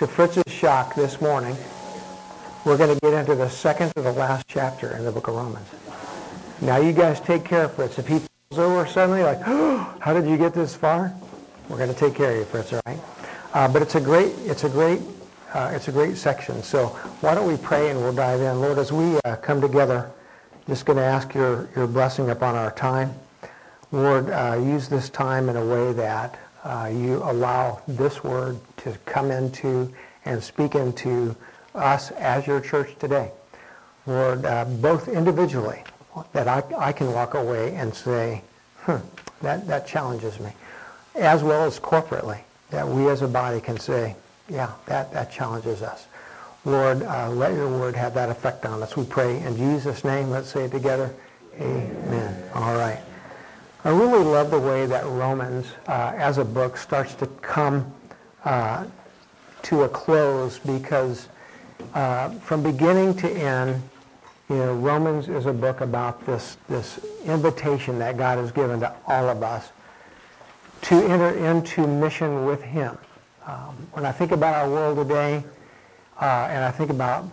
to Fritz's shock this morning, we're going to get into the second to the last chapter in the book of Romans. Now you guys take care of Fritz. If he pulls over suddenly, like, oh, how did you get this far? We're going to take care of you, Fritz, all right? Uh, but it's a great, it's a great, uh, it's a great section. So why don't we pray and we'll dive in. Lord, as we uh, come together, just going to ask your, your blessing upon our time. Lord, uh, use this time in a way that uh, you allow this word to come into and speak into us as your church today. Lord, uh, both individually, that I, I can walk away and say, hmm, that, that challenges me, as well as corporately, that we as a body can say, yeah, that, that challenges us. Lord, uh, let your word have that effect on us. We pray in Jesus' name. Let's say it together. Amen. All right. I really love the way that Romans, uh, as a book, starts to come uh, to a close because uh, from beginning to end, you know, Romans is a book about this, this invitation that God has given to all of us to enter into mission with him. Um, when I think about our world today, uh, and I think about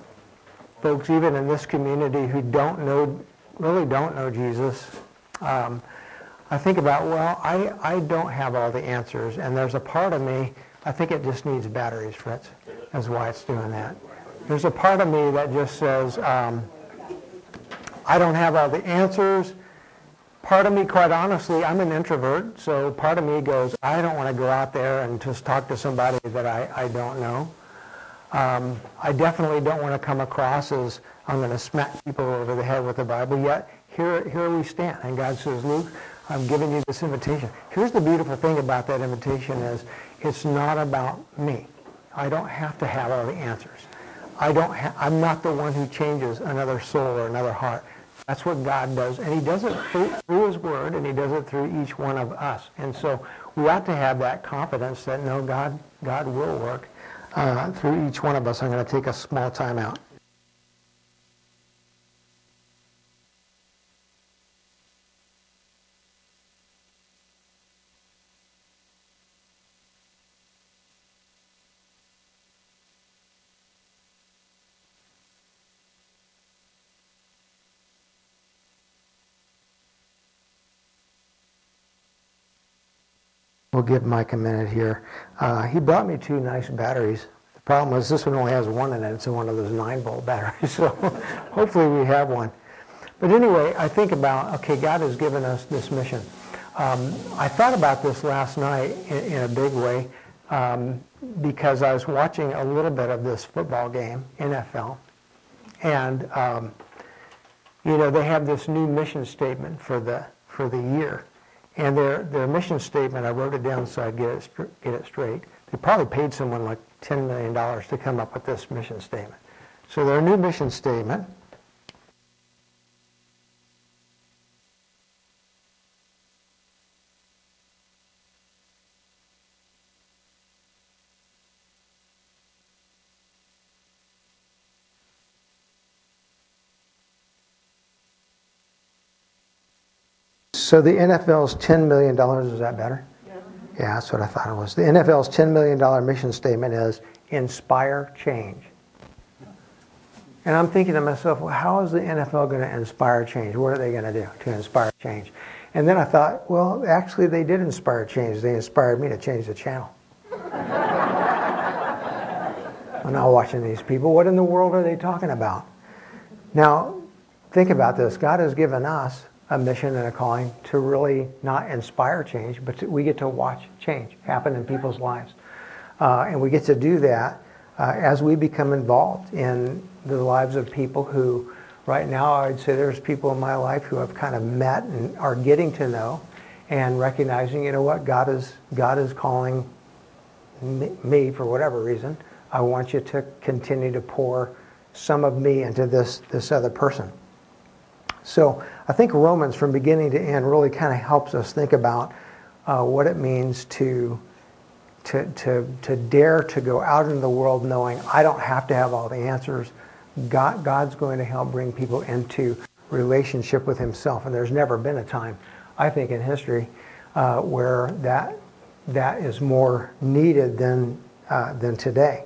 folks even in this community who don't know, really don't know Jesus, um, I think about, well, I, I don't have all the answers, and there's a part of me, I think it just needs batteries, Fritz. That's why it's doing that. There's a part of me that just says, um, I don't have all the answers. Part of me, quite honestly, I'm an introvert, so part of me goes, I don't want to go out there and just talk to somebody that I, I don't know. Um, I definitely don't want to come across as I'm going to smack people over the head with the Bible, yet here, here we stand. And God says, Luke, I'm giving you this invitation. Here's the beautiful thing about that invitation is it's not about me. I don't have to have all the answers. I don't ha- I'm not the one who changes another soul or another heart. That's what God does. And he does it through, through his word, and he does it through each one of us. And so we ought to have that confidence that, no, God, God will work uh, through each one of us. I'm going to take a small time out. We'll give Mike a minute here. Uh, he brought me two nice batteries. The problem is this one only has one in it. It's one of those 9 volt batteries. So hopefully we have one. But anyway, I think about, okay, God has given us this mission. Um, I thought about this last night in, in a big way um, because I was watching a little bit of this football game, NFL. And, um, you know, they have this new mission statement for the, for the year. And their, their mission statement, I wrote it down so I'd get it, get it straight. They probably paid someone like $10 million to come up with this mission statement. So their new mission statement So the NFL's $10 million, is that better? Yeah. yeah, that's what I thought it was. The NFL's $10 million mission statement is inspire change. And I'm thinking to myself, well, how is the NFL going to inspire change? What are they going to do to inspire change? And then I thought, well, actually, they did inspire change. They inspired me to change the channel. I'm not watching these people. What in the world are they talking about? Now, think about this. God has given us a mission and a calling to really not inspire change, but to, we get to watch change happen in people's lives. Uh, and we get to do that uh, as we become involved in the lives of people who, right now, I'd say there's people in my life who I've kind of met and are getting to know and recognizing, you know what, God is, God is calling me, for whatever reason. I want you to continue to pour some of me into this, this other person. So I think Romans, from beginning to end, really kind of helps us think about uh, what it means to, to, to, to dare to go out into the world knowing I don't have to have all the answers. God, God's going to help bring people into relationship with Himself. And there's never been a time, I think, in history uh, where that, that is more needed than, uh, than today.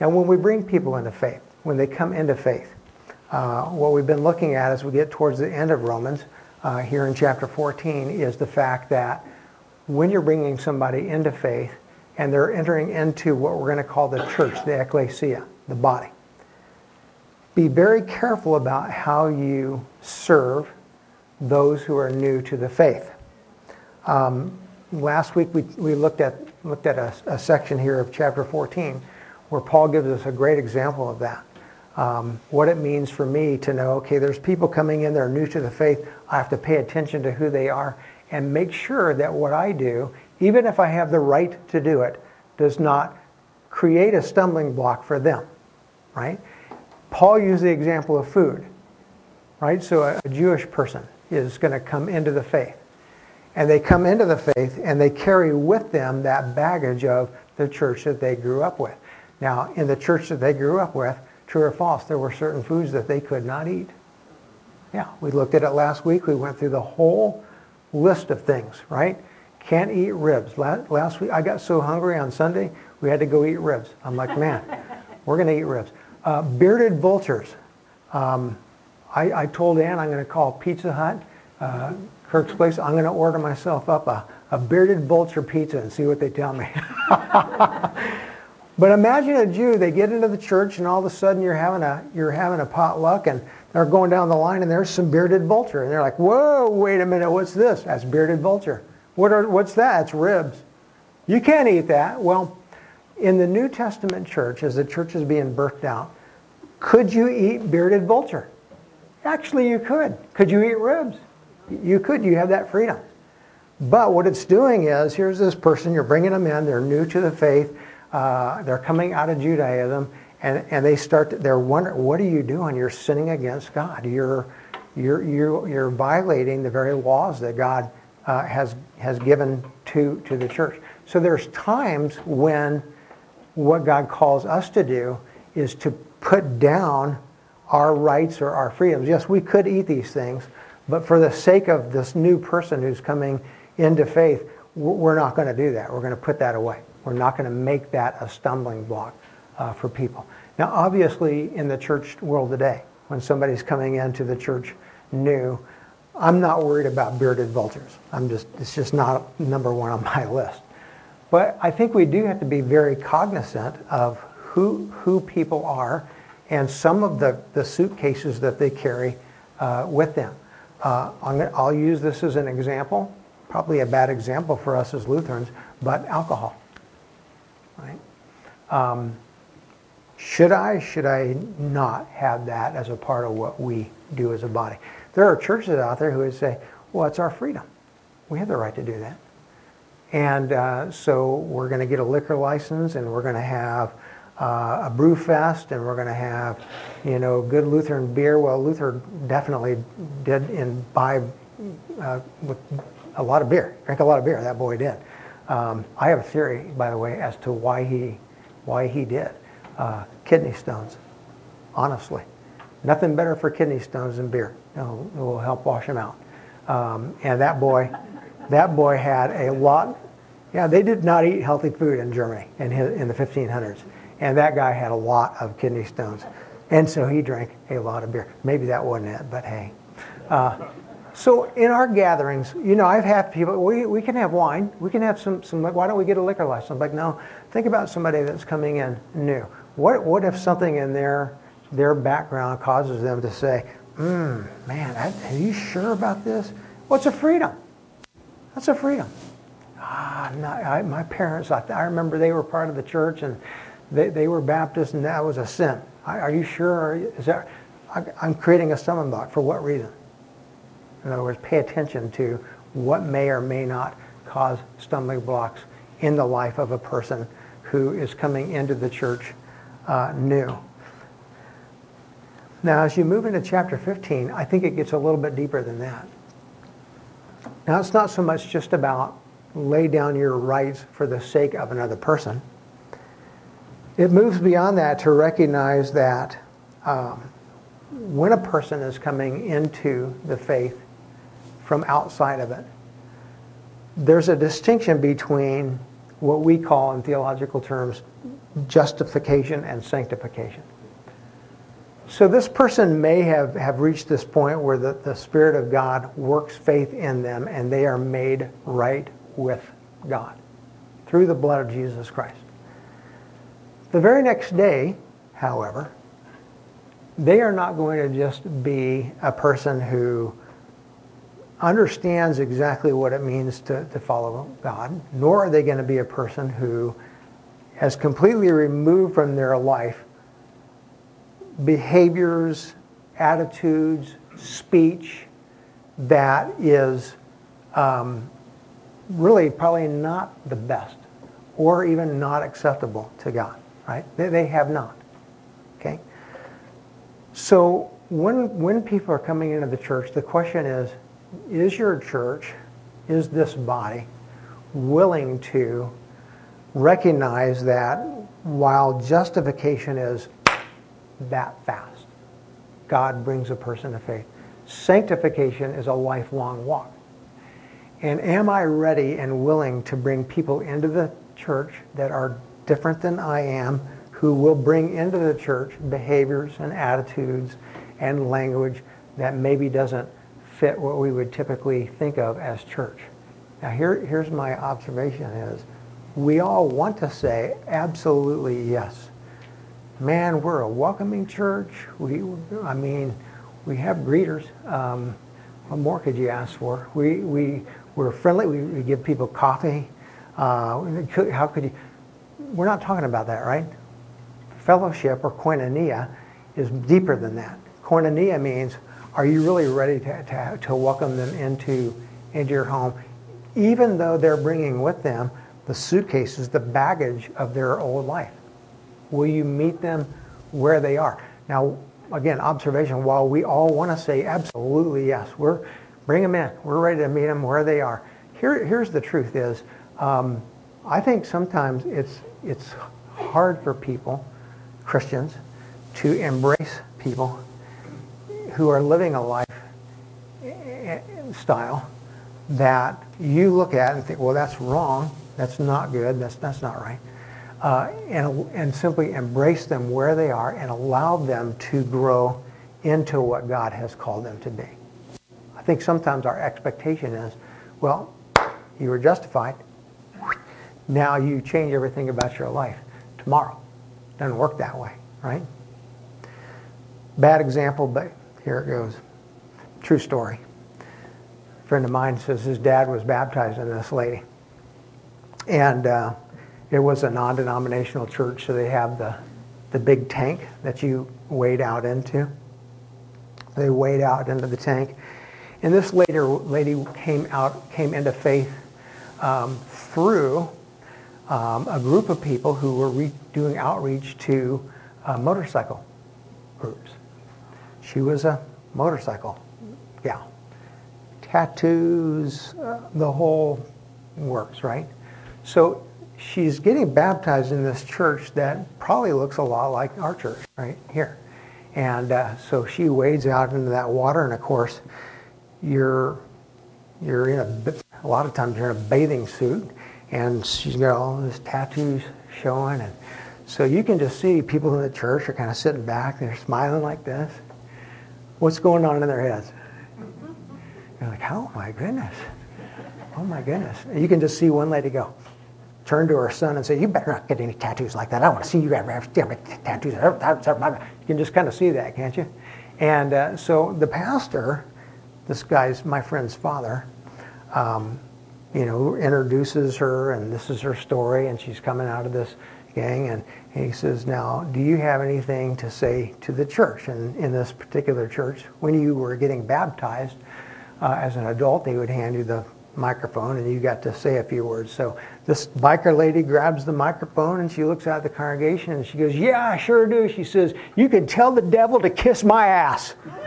Now, when we bring people into faith, when they come into faith, uh, what we've been looking at as we get towards the end of Romans, uh, here in chapter 14, is the fact that when you're bringing somebody into faith and they're entering into what we're going to call the church, the ecclesia, the body, be very careful about how you serve those who are new to the faith. Um, last week we, we looked at, looked at a, a, section here of chapter 14 where Paul gives us a great example of that. Um, what it means for me to know, okay, there's people coming in that are new to the faith. I have to pay attention to who they are and make sure that what I do, even if I have the right to do it, does not create a stumbling block for them, right? Paul used the example of food, right? So a, a Jewish person is going to come into the faith. And they come into the faith and they carry with them that baggage of the church that they grew up with. Now, in the church that they grew up with, true or false, there were certain foods that they could not eat. Yeah, we looked at it last week. We went through the whole list of things, right? Can't eat ribs. Last week, I got so hungry on Sunday, we had to go eat ribs. I'm like, man, we're going to eat ribs. Uh, bearded vultures. Um, I, I, told Ann I'm going to call Pizza Hut, uh, Kirk's Place. I'm going to order myself up a, a bearded vulture pizza and see what they tell me. but imagine a Jew, they get into the church and all of a sudden you're having a, you're having a potluck and they're going down the line and there's some bearded vulture. And they're like, whoa, wait a minute, what's this? That's bearded vulture. What are, what's that? It's ribs. You can't eat that. Well, in the New Testament church, as the church is being birthed out, could you eat bearded vulture? Actually, you could. Could you eat ribs? You could. You have that freedom. But what it's doing is, here's this person, you're bringing them in, they're new to the faith, uh, they're coming out of Judaism, and, and they start, to, they're wondering, what are you doing? You're sinning against God. You're, you're, you're, you're violating the very laws that God uh, has, has given to, to the church. So there's times when what God calls us to do is to put down our rights or our freedoms. Yes, we could eat these things, but for the sake of this new person who's coming into faith, we're not going to do that. We're going to put that away. We're not going to make that a stumbling block uh, for people. Now, obviously, in the church world today, when somebody's coming into the church new, I'm not worried about bearded vultures. I'm just, it's just not number one on my list. But I think we do have to be very cognizant of who, who people are and some of the, the suitcases that they carry uh, with them. Uh, I'll use this as an example, probably a bad example for us as Lutherans, but alcohol. Um, should I, should I not have that as a part of what we do as a body? There are churches out there who would say, well, it's our freedom. We have the right to do that. And uh, so we're going to get a liquor license and we're going to have uh, a brew fest and we're going to have, you know, good Lutheran beer. Well, Luther definitely did imbibe uh, with a lot of beer, drank a lot of beer. That boy did. Um, I have a theory, by the way, as to why he, why he did. Uh, kidney stones, honestly. Nothing better for kidney stones than beer. It'll, it will help wash them out. Um, and that boy, that boy had a lot. Yeah, they did not eat healthy food in Germany in, his, in the 1500s. And that guy had a lot of kidney stones. And so he drank a lot of beer. Maybe that wasn't it, but hey. Uh, so in our gatherings, you know, I've had people, we, we can have wine. We can have some, some, why don't we get a liquor license? I'm like, no, think about somebody that's coming in new. What, what if something in their, their background causes them to say, hmm, man, are you sure about this? What's well, a freedom? That's a freedom. Ah, not, I, my parents, I, I, remember they were part of the church and they, they were Baptist and that was a sin. Are you sure? Is that, I, I'm creating a stumbling block. For what reason? In other words, pay attention to what may or may not cause stumbling blocks in the life of a person who is coming into the church uh, new. Now, as you move into chapter 15, I think it gets a little bit deeper than that. Now, it's not so much just about lay down your rights for the sake of another person. It moves beyond that to recognize that um, when a person is coming into the faith from outside of it, there's a distinction between what we call in theological terms justification and sanctification. So this person may have, have reached this point where the, the Spirit of God works faith in them and they are made right with God through the blood of Jesus Christ. The very next day, however, they are not going to just be a person who understands exactly what it means to, to follow God, nor are they going to be a person who has completely removed from their life behaviors, attitudes, speech that is um, really probably not the best or even not acceptable to God, right? They, they have not, okay? So when, when people are coming into the church, the question is, is your church, is this body willing to recognize that while justification is that fast, God brings a person to faith. Sanctification is a lifelong walk. And am I ready and willing to bring people into the church that are different than I am, who will bring into the church behaviors and attitudes and language that maybe doesn't fit what we would typically think of as church. Now here, here's my observation is we all want to say absolutely yes. Man, we're a welcoming church. We, I mean, we have greeters. Um, what more could you ask for? We, we, we're friendly. We, we give people coffee. Uh, how could you? We're not talking about that, right? Fellowship or koinonia is deeper than that. Koinonia means are you really ready to, to, to welcome them into, into your home, even though they're bringing with them the suitcases, the baggage of their old life? Will you meet them where they are? Now, again, observation, while we all want to say absolutely yes, we're bring them in. We're ready to meet them where they are. Here, here's the truth is, um, I think sometimes it's, it's hard for people, Christians, to embrace people who are living a life style that you look at and think, well, that's wrong, that's not good, that's, that's not right. Uh, and, and simply embrace them where they are and allow them to grow into what God has called them to be. I think sometimes our expectation is, well, you were justified. Now you change everything about your life tomorrow. Doesn't work that way, right? Bad example, but here it goes. True story. A friend of mine says his dad was baptized in this lady. And uh, it was a non-denominational church, so they have the, the big tank that you wade out into. They wade out into the tank. And this later lady came out, came into faith um, through um, a group of people who were re- doing outreach to uh, motorcycle groups. She was a motorcycle gal. Tattoos, uh, the whole works, right? So she's getting baptized in this church that probably looks a lot like our church right here. And uh, so she wades out into that water, and of course, you're you're in a a lot of times you're in a bathing suit, and she's got all these tattoos showing, and so you can just see people in the church are kind of sitting back, they're smiling like this, what's going on in their heads? You're like, oh my goodness. Oh my goodness. And you can just see one lady go, turn to her son and say, you better not get any tattoos like that. I want to see you have tattoos. You can just kind of see that, can't you? And uh, so the pastor, this guy's my friend's father, um, you know, introduces her, and this is her story, and she's coming out of this gang, and he says, now, do you have anything to say to the church? And in this particular church, when you were getting baptized uh, as an adult, they would hand you the microphone and you got to say a few words. So this biker lady grabs the microphone and she looks out at the congregation and she goes, yeah, I sure do. She says, you can tell the devil to kiss my ass.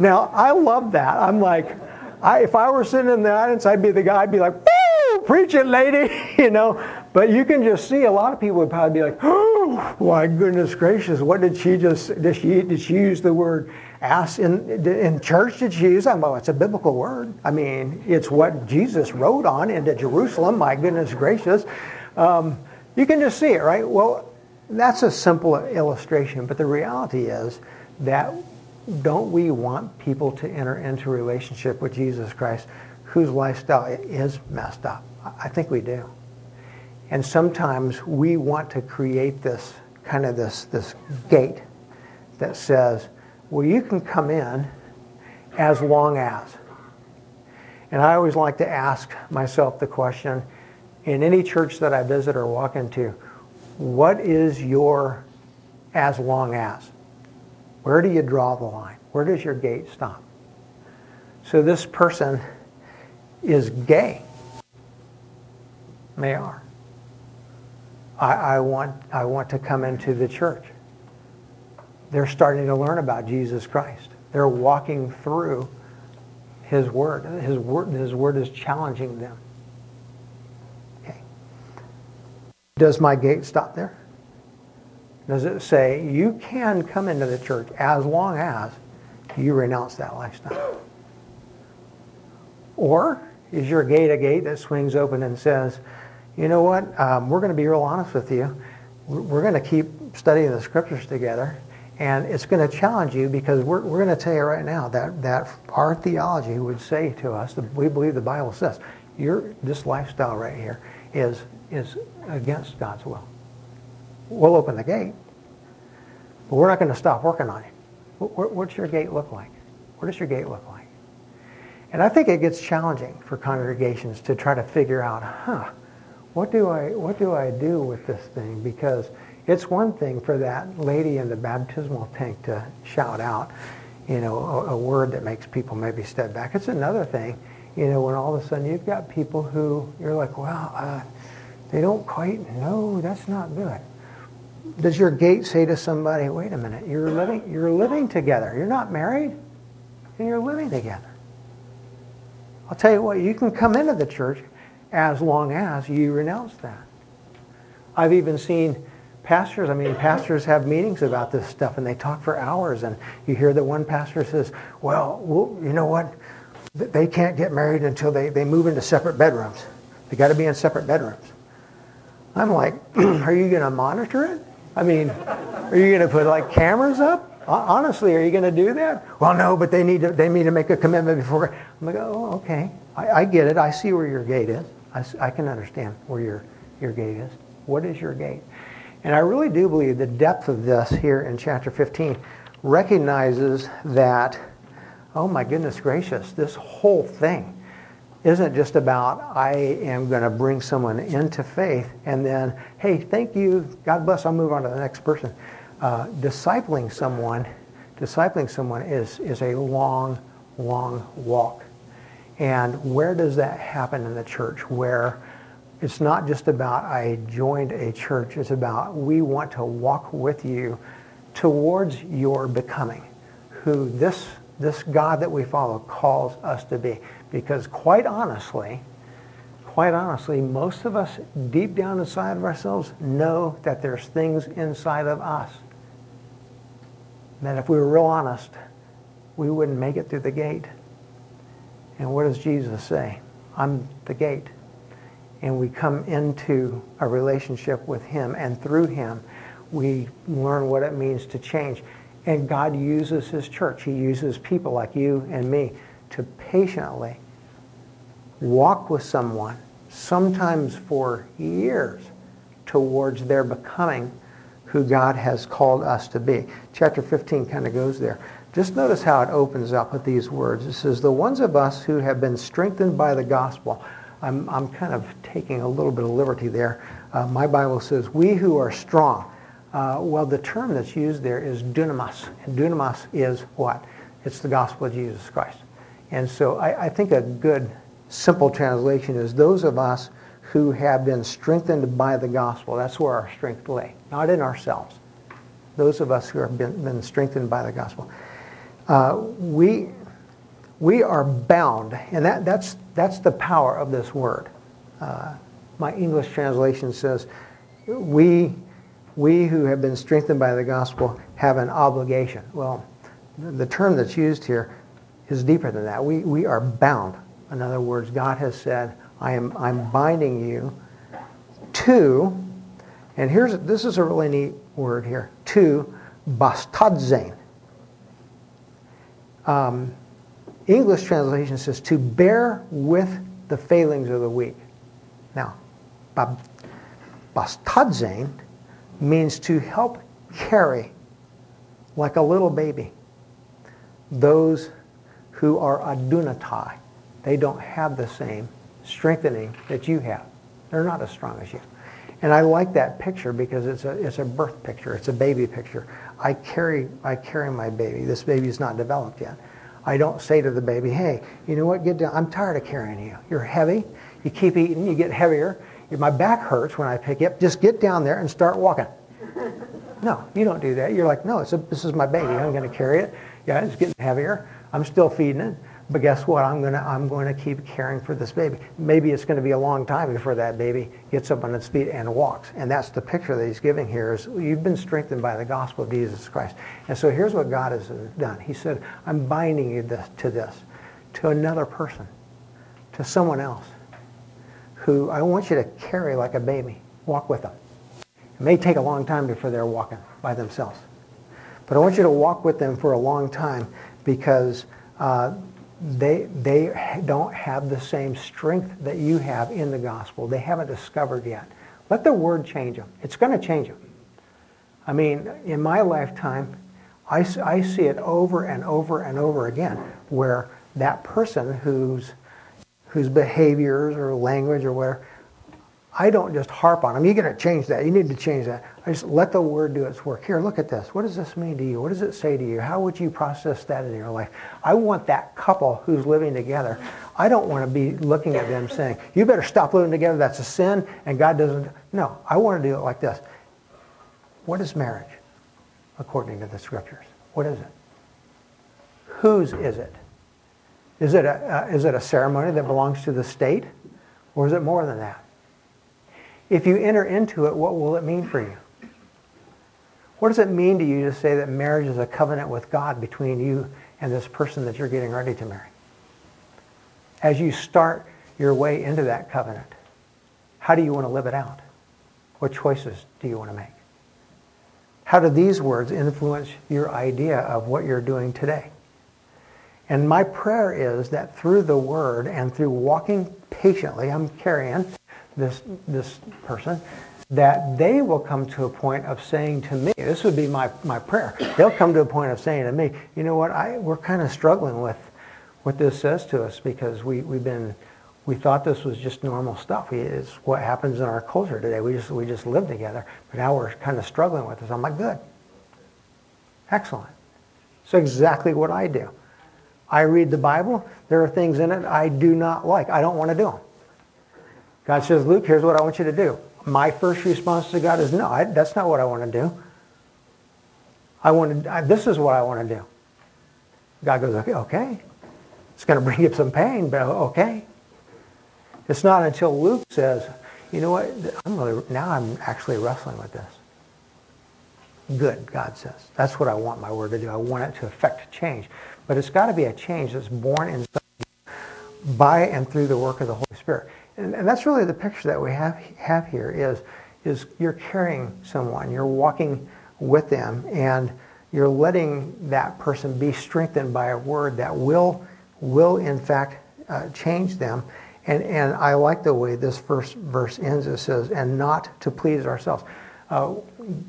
now, I love that. I'm like, I, if I were sitting in the audience, I'd be the guy, I'd be like, woo, preach it, lady, you know. But you can just see a lot of people would probably be like, oh, my goodness gracious, what did she just, did she, did she use the word ass in, in church? Did she use that? Well, it's a biblical word. I mean, it's what Jesus rode on into Jerusalem, my goodness gracious. Um, You can just see it, right? Well, that's a simple illustration, but the reality is that don't we want people to enter into relationship with Jesus Christ whose lifestyle is messed up? I think we do. And sometimes we want to create this kind of this, this gate that says, well, you can come in as long as. And I always like to ask myself the question in any church that I visit or walk into, what is your as long as? Where do you draw the line? Where does your gate stop? So this person is gay. They are. I, I, want, I want to come into the church. They're starting to learn about Jesus Christ. They're walking through His Word. His Word, His word is challenging them. Okay. Does my gate stop there? Does it say, you can come into the church as long as you renounce that lifestyle? Or is your gate a gate that swings open and says, you know what, um, we're going to be real honest with you. We're going to keep studying the scriptures together, and it's going to challenge you because we're, we're going to tell you right now that, that our theology would say to us that we believe the Bible says, your, this lifestyle right here is, is against God's will. We'll open the gate, but we're not going to stop working on it. What, What's your gate look like? What does your gate look like? And I think it gets challenging for congregations to try to figure out, huh, what do I what do I do with this thing? Because it's one thing for that lady in the baptismal tank to shout out, you know, a, a word that makes people maybe step back. It's another thing, you know, when all of a sudden you've got people who you're like, well, uh, they don't quite know. That's not good. Does your gate say to somebody, wait a minute, you're living you're living together. You're not married, and you're living together. I'll tell you what, you can come into the church as long as you renounce that. I've even seen pastors, I mean, pastors have meetings about this stuff and they talk for hours. And you hear that one pastor says, well, well you know what? They can't get married until they, they move into separate bedrooms. They got to be in separate bedrooms. I'm like, are you going to monitor it? I mean, are you going to put like cameras up? Honestly, are you going to do that? Well, no, but they need to, they need to make a commitment before. I'm like, oh, okay. I, I get it. I see where your gate is. I, I can understand where your, your gate is. What is your gate? And I really do believe the depth of this here in chapter 15 recognizes that, oh my goodness gracious, this whole thing isn't just about I am going to bring someone into faith and then, hey, thank you, God bless, I'll move on to the next person. Uh, discipling someone, discipling someone is, is a long, long walk. And where does that happen in the church? Where it's not just about I joined a church, it's about we want to walk with you towards your becoming who this, this God that we follow calls us to be. Because quite honestly, quite honestly, most of us deep down inside of ourselves know that there's things inside of us that if we were real honest, we wouldn't make it through the gate. And what does Jesus say? I'm the gate and we come into a relationship with Him, and through Him, we learn what it means to change. And God uses His church. He uses people like you and me to patiently walk with someone, sometimes for years, towards their becoming who God has called us to be. Chapter 15 kind of goes there. Just notice how it opens up with these words. It says, The ones of us who have been strengthened by the gospel. I'm, I'm kind of taking a little bit of liberty there. Uh, my Bible says, we who are strong. Uh, well, the term that's used there is dunamis. And dunamis is what? It's the gospel of Jesus Christ. And so I, I think a good simple translation is those of us who have been strengthened by the gospel. That's where our strength lay, not in ourselves. Those of us who have been, been strengthened by the gospel. Uh, we, we are bound, and that, that's, that's the power of this word. Uh, my English translation says, we, we who have been strengthened by the gospel have an obligation. Well, the term that's used here is deeper than that. We, we are bound. In other words, God has said, I am, I'm binding you to And here's this is a really neat word here. To bastadzain. Um, English translation says to bear with the failings of the weak. Now, bastadzain means to help carry like a little baby those who are adunatai. They don't have the same strengthening that you have. They're not as strong as you. And I like that picture because it's a, it's a birth picture. It's a baby picture. I carry, I carry my baby. This baby is not developed yet. I don't say to the baby, hey, you know what, get down. I'm tired of carrying you. You're heavy. You keep eating, you get heavier. My back hurts when I pick you up. Just get down there and start walking. No, you don't do that. You're like, no, a, this is my baby. I'm going to carry it. Yeah, it's getting heavier. I'm still feeding it. But guess what? I'm going to I'm going to keep caring for this baby. Maybe it's going to be a long time before that baby gets up on its feet and walks. And that's the picture that he's giving here is you've been strengthened by the gospel of Jesus Christ. And so here's what God has done. He said, I'm binding you this, to this, to another person, to someone else who I want you to carry like a baby. Walk with them. It may take a long time before they're walking by themselves. But I want you to walk with them for a long time because uh, they, they don't have the same strength that you have in the gospel. They haven't discovered yet. Let the word change them. It's going to change them. I mean, in my lifetime, I, I see it over and over and over again where that person whose, whose behaviors or language or whatever I don't just harp on them. You got to change that. You need to change that. I just let the word do its work. Here, look at this. What does this mean to you? What does it say to you? How would you process that in your life? I want that couple who's living together. I don't want to be looking at them saying, you better stop living together. That's a sin and God doesn't. No, I want to do it like this. What is marriage according to the scriptures? What is it? Whose is it? Is it a, uh, is it a ceremony that belongs to the state? Or is it more than that? If you enter into it, what will it mean for you? What does it mean to you to say that marriage is a covenant with God between you and this person that you're getting ready to marry? As you start your way into that covenant, how do you want to live it out? What choices do you want to make? How do these words influence your idea of what you're doing today? And my prayer is that through the word and through walking patiently, I'm carrying this, this person, that they will come to a point of saying to me, this would be my, my prayer, they'll come to a point of saying to me, you know what, I, we're kind of struggling with what this says to us because we, we've been, we thought this was just normal stuff. It's what happens in our culture today. We just, we just live together. But now we're kind of struggling with this. I'm like, good. Excellent. So exactly what I do. I read the Bible. There are things in it I do not like. I don't want to do them. God says, Luke, here's what I want you to do. My first response to God is, no, I, that's not what I want to do. I want to, I, this is what I want to do. God goes, okay, okay. It's going to bring you some pain, but okay. It's not until Luke says, you know what, I'm really, now I'm actually wrestling with this. Good, God says. That's what I want my word to do. I want it to affect change. But it's got to be a change that's born inside by and through the work of the Holy Spirit and, and that's really the picture that we have, have here is, is you're carrying someone, you're walking with them, and you're letting that person be strengthened by a word that will, will in fact uh, change them. And, and I like the way this first verse ends. It says, and not to please ourselves. Uh,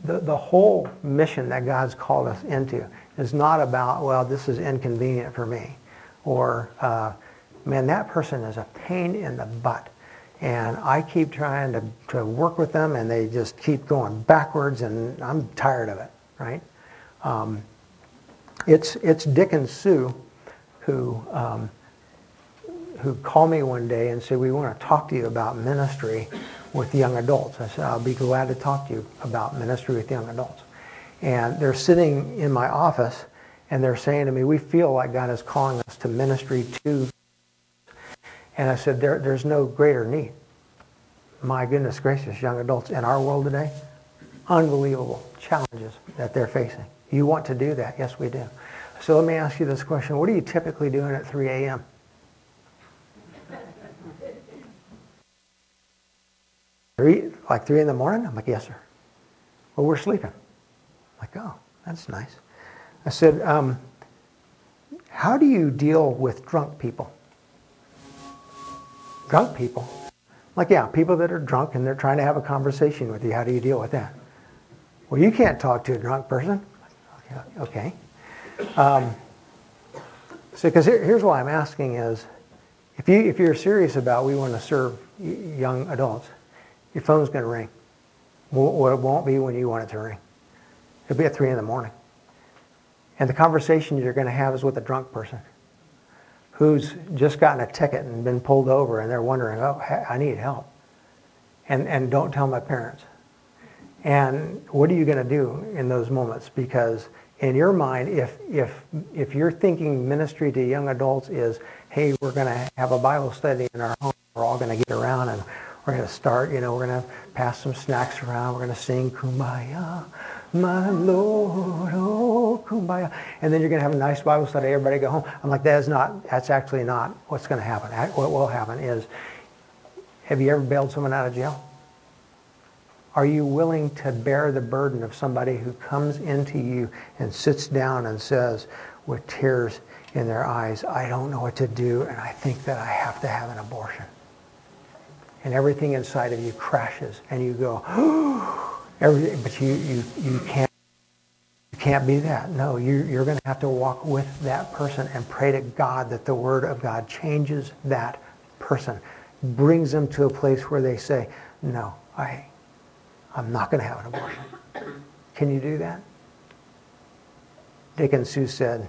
the, the whole mission that God's called us into is not about, well, this is inconvenient for me. Or, uh, man, that person is a pain in the butt. And I keep trying to, to work with them, and they just keep going backwards, and I'm tired of it, right? Um, it's, it's Dick and Sue who, um, who called me one day and said, we want to talk to you about ministry with young adults. I said, I'll be glad to talk to you about ministry with young adults. And they're sitting in my office, and they're saying to me, we feel like God is calling us to ministry to and I said, there, there's no greater need. My goodness gracious, young adults in our world today, unbelievable challenges that they're facing. You want to do that? Yes, we do. So let me ask you this question. What are you typically doing at 3 a.m.? Three, like 3 in the morning? I'm like, yes, sir. Well, we're sleeping. I'm like, oh, that's nice. I said, um, how do you deal with drunk people? Drunk people? Like, yeah, people that are drunk and they're trying to have a conversation with you. How do you deal with that? Well, you can't talk to a drunk person. Okay. Um, so, because here, here's why I'm asking is, if you if you're serious about we want to serve young adults, your phone's going to ring. Well, it won't be when you want it to ring. It'll be at three in the morning. And the conversation you're going to have is with a drunk person who's just gotten a ticket and been pulled over and they're wondering, oh, I need help. And, and don't tell my parents. And what are you going to do in those moments? Because in your mind, if, if, if you're thinking ministry to young adults is, hey, we're going to have a Bible study in our home, we're all going to get around and we're going to start, you know, we're going to pass some snacks around, we're going to sing Kumbaya, my Lord, oh, Kumbaya. And then you're going to have a nice Bible study, everybody go home. I'm like, that is not, that's actually not what's going to happen. What will happen is, have you ever bailed someone out of jail? Are you willing to bear the burden of somebody who comes into you and sits down and says, with tears in their eyes, I don't know what to do, and I think that I have to have an abortion? And everything inside of you crashes, and you go, oh, everything, but you, you, you can't. You can't be that. No, you, you're going to have to walk with that person and pray to God that the Word of God changes that person, brings them to a place where they say, no, I, I'm not going to have an abortion. Can you do that? Dick and Sue said,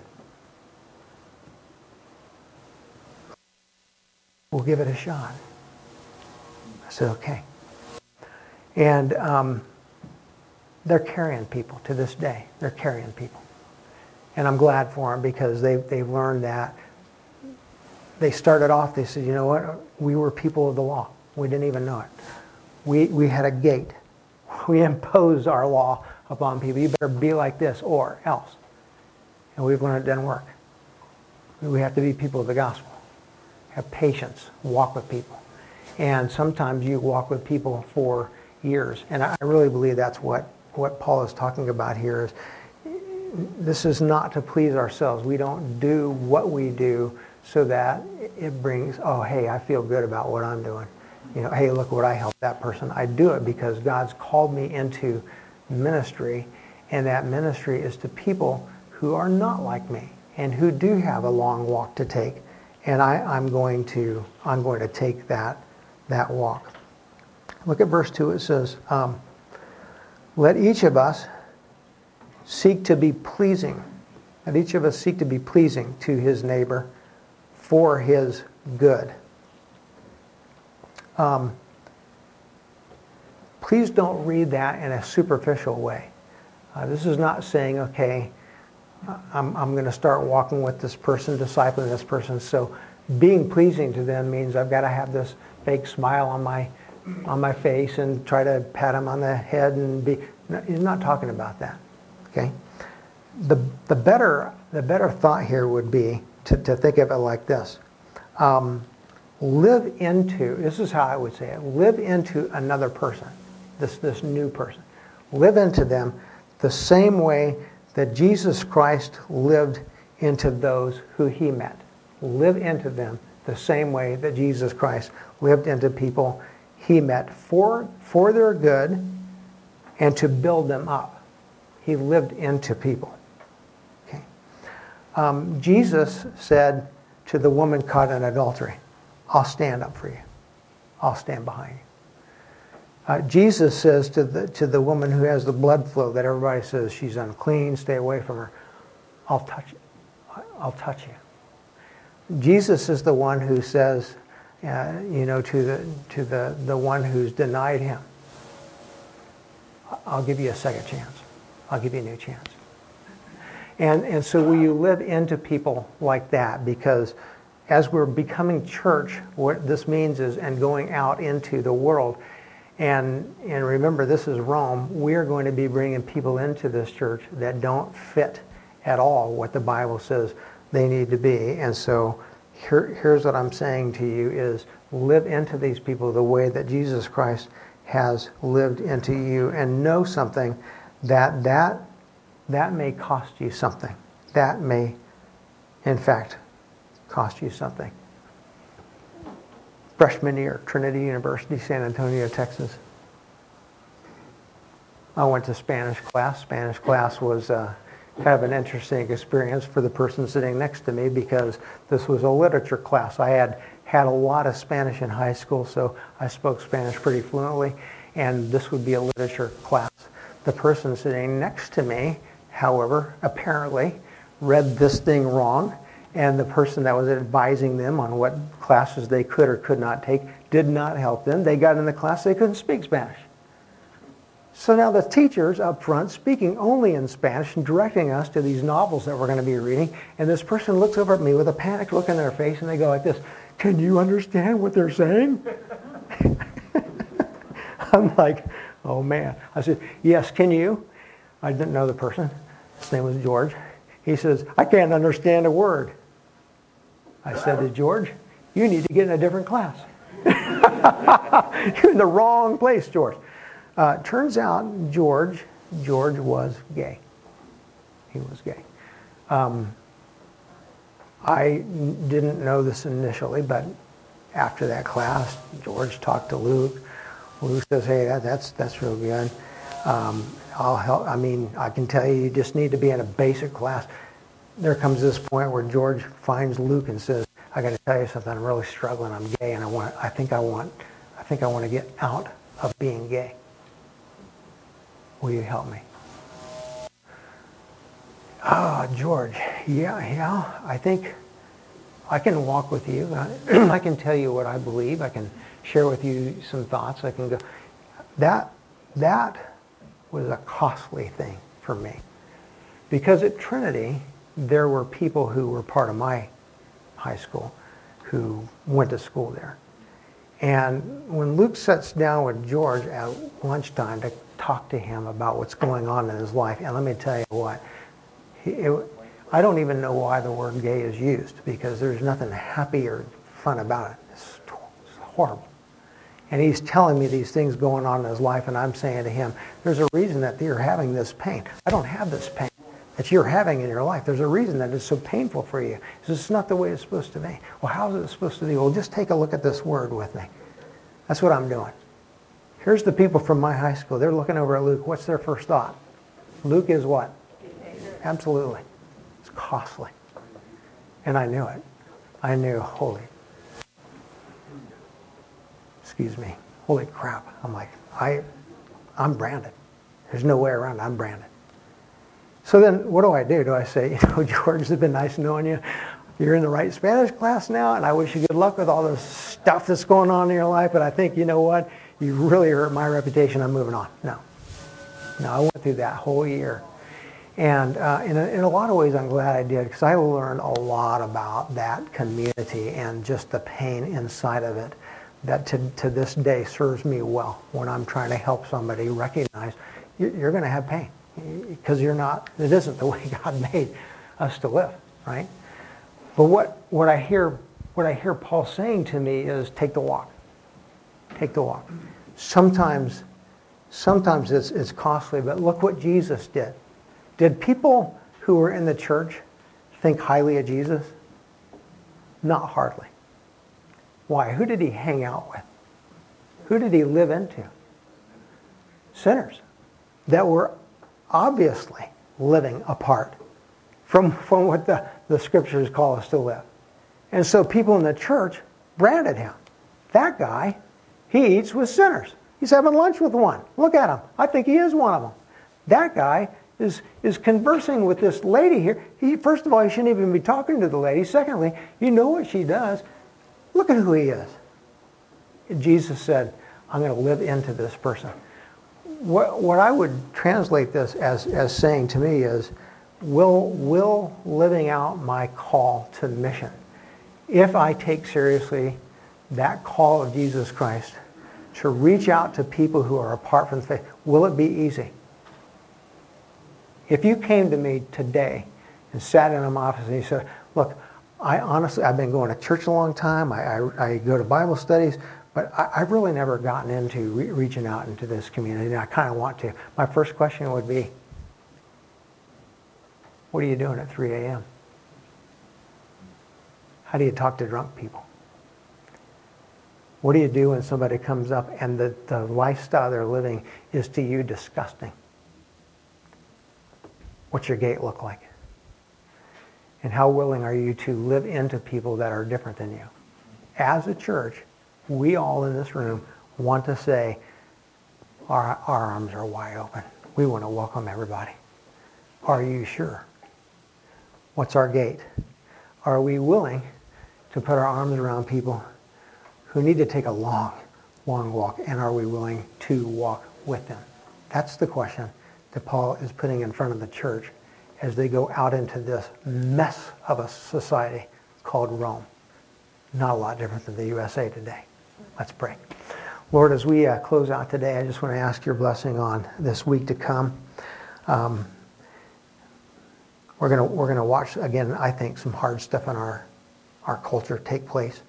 We'll give it a shot. I said, Okay. And um, they're carrying people to this day. They're carrying people. And I'm glad for them because they, they've learned that. They started off, they said, you know what? We were people of the law. We didn't even know it. We, we had a gate we imposed our law upon people. You better be like this or else. And we've learned it doesn't work. We have to be people of the gospel. Have patience. Walk with people. And sometimes you walk with people for years. And I really believe that's what, what Paul is talking about here is this is not to please ourselves. We don't do what we do so that it brings, oh, hey, I feel good about what I'm doing you know, hey, look what I helped that person. I do it because God's called me into ministry, and that ministry is to people who are not like me and who do have a long walk to take. And I, am going to I'm going to take that that walk. Look at verse two. It says, um, "Let each of us seek to be pleasing. Let each of us seek to be pleasing to his neighbor for his good." Um, please don't read that in a superficial way. Uh, this is not saying, okay, I'm, I'm going to start walking with this person, discipling this person. So being pleasing to them means I've got to have this fake smile on my on my face and try to pat him on the head and be. No, he's not talking about that. Okay. The the better the better thought here would be to, to think of it like this. Um, live into, this is how I would say it, live into another person, this, this new person. Live into them the same way that Jesus Christ lived into those who he met. Live into them the same way that Jesus Christ lived into people he met for, for their good and to build them up. He lived into people. Okay. Um, Jesus said to the woman caught in adultery, I'll stand up for you. I'll stand behind you. Uh, Jesus says to the, to the woman who has the blood flow that everybody says she's unclean, stay away from her. I'll touch. I'll touch you. Jesus is the one who says, uh, you know, to the to the, the one who's denied him, I'll give you a second chance. I'll give you a new chance. And and so will you live into people like that because as we're becoming church, what this means is, and going out into the world, and, and remember, this is Rome, we're going to be bringing people into this church that don't fit at all what the Bible says they need to be. And so here, here's what I'm saying to you is live into these people the way that Jesus Christ has lived into you and know something that that that may cost you something. That may in fact cost you something. Freshman year, Trinity University, San Antonio, Texas. I went to Spanish class. Spanish class was uh, kind of an interesting experience for the person sitting next to me because this was a literature class. I had had a lot of Spanish in high school, so I spoke Spanish pretty fluently, and this would be a literature class. The person sitting next to me, however, apparently read this thing wrong, and the person that was advising them on what classes they could or could not take did not help them. They got in the class, they couldn't speak Spanish. So now the teacher's up front speaking only in Spanish and directing us to these novels that we're going to be reading. And this person looks over at me with a panicked look in their face and they go like this, can you understand what they're saying? I'm like, oh man. I said, yes, can you? I didn't know the person. His name was George. He says, I can't understand a word. I said to George, you need to get in a different class. You're in the wrong place, George. Uh, turns out George, George was gay. He was gay. Um, I didn't know this initially, but after that class, George talked to Luke. Luke says, "Hey, that, that's that's real good. Um, I'll help. I mean, I can tell you, you just need to be in a basic class." There comes this point where George finds Luke and says, "I got to tell you something. I'm really struggling. I'm gay, and I want. I think I want. I think I want to get out of being gay." Will you help me? Ah, oh, George, yeah, yeah, I think I can walk with you. I can tell you what I believe. I can share with you some thoughts. I can go. That, that was a costly thing for me. Because at Trinity, there were people who were part of my high school who went to school there. And when Luke sits down with George at lunchtime to talk to him about what's going on in his life. And let me tell you what, it, I don't even know why the word gay is used because there's nothing happy or fun about it. It's, it's horrible. And he's telling me these things going on in his life, and I'm saying to him, there's a reason that you're having this pain. I don't have this pain that you're having in your life. There's a reason that it's so painful for you. This is not the way it's supposed to be. Well, how is it supposed to be? Well, just take a look at this word with me. That's what I'm doing. Here's the people from my high school. They're looking over at Luke. What's their first thought? Luke is what? Absolutely. It's costly. And I knew it. I knew, holy, excuse me, holy crap. I'm like, I, I'm branded. There's no way around it. I'm branded. So then what do I do? Do I say, you know, George, it's been nice knowing you. You're in the right Spanish class now, and I wish you good luck with all this stuff that's going on in your life, but I think, you know what? You really hurt my reputation, I'm moving on. No. No, I went through that whole year. And uh, in, a, in a lot of ways, I'm glad I did because I learned a lot about that community and just the pain inside of it that to, to this day serves me well when I'm trying to help somebody recognize you're, going to have pain because you're not, it isn't the way God made us to live, right? But what, what I hear what I hear Paul saying to me is take the walk. Take the walk. Sometimes, sometimes it's, it's costly, but look what Jesus did. Did people who were in the church think highly of Jesus? Not hardly. Why? Who did he hang out with? Who did he live into? Sinners that were obviously living apart from, from what the, the scriptures call us to live. And so people in the church branded him. That guy he eats with sinners. He's having lunch with one. Look at him. I think he is one of them. That guy is, is conversing with this lady here. He, first of all, he shouldn't even be talking to the lady. Secondly, you know what she does. Look at who he is. Jesus said, I'm going to live into this person. What, what I would translate this as, as saying to me is, will, will living out my call to mission, if I take seriously that call of Jesus Christ to reach out to people who are apart from the faith, will it be easy? If you came to me today and sat in my office and you said, look, I honestly, I've been going to church a long time. I, I, I go to Bible studies, But I, have really never gotten into re- reaching out into this community, and I kind of want to. My first question would be, what are you doing at 3 a.m.? How do you talk to drunk people? What do you do when somebody comes up and the, the lifestyle they're living is to you disgusting? What's your gate look like? And how willing are you to live into people that are different than you? As a church, we all in this room want to say, our, our arms are wide open. We want to welcome everybody. Are you sure? What's our gate? Are we willing to put our arms around people who need to take a long, long walk? And are we willing to walk with them? That's the question that Paul is putting in front of the church as they go out into this mess of a society called Rome. Not a lot different than the USA today. Let's pray. Lord, as we uh, close out today, I just want to ask your blessing on this week to come. Um, we're going we're to watch again. I think some hard stuff in our our culture take place.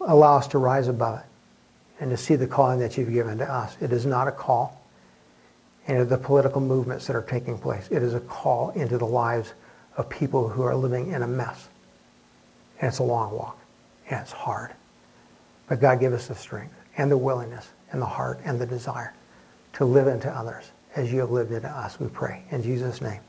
Allow us to rise above it and to see the calling that you've given to us. It is not a call into the political movements that are taking place. It is a call into the lives of people who are living in a mess. And it's a long walk. And it's hard. But God give us the strength and the willingness and the heart and the desire to live into others as you have lived into us, we pray. In Jesus' name.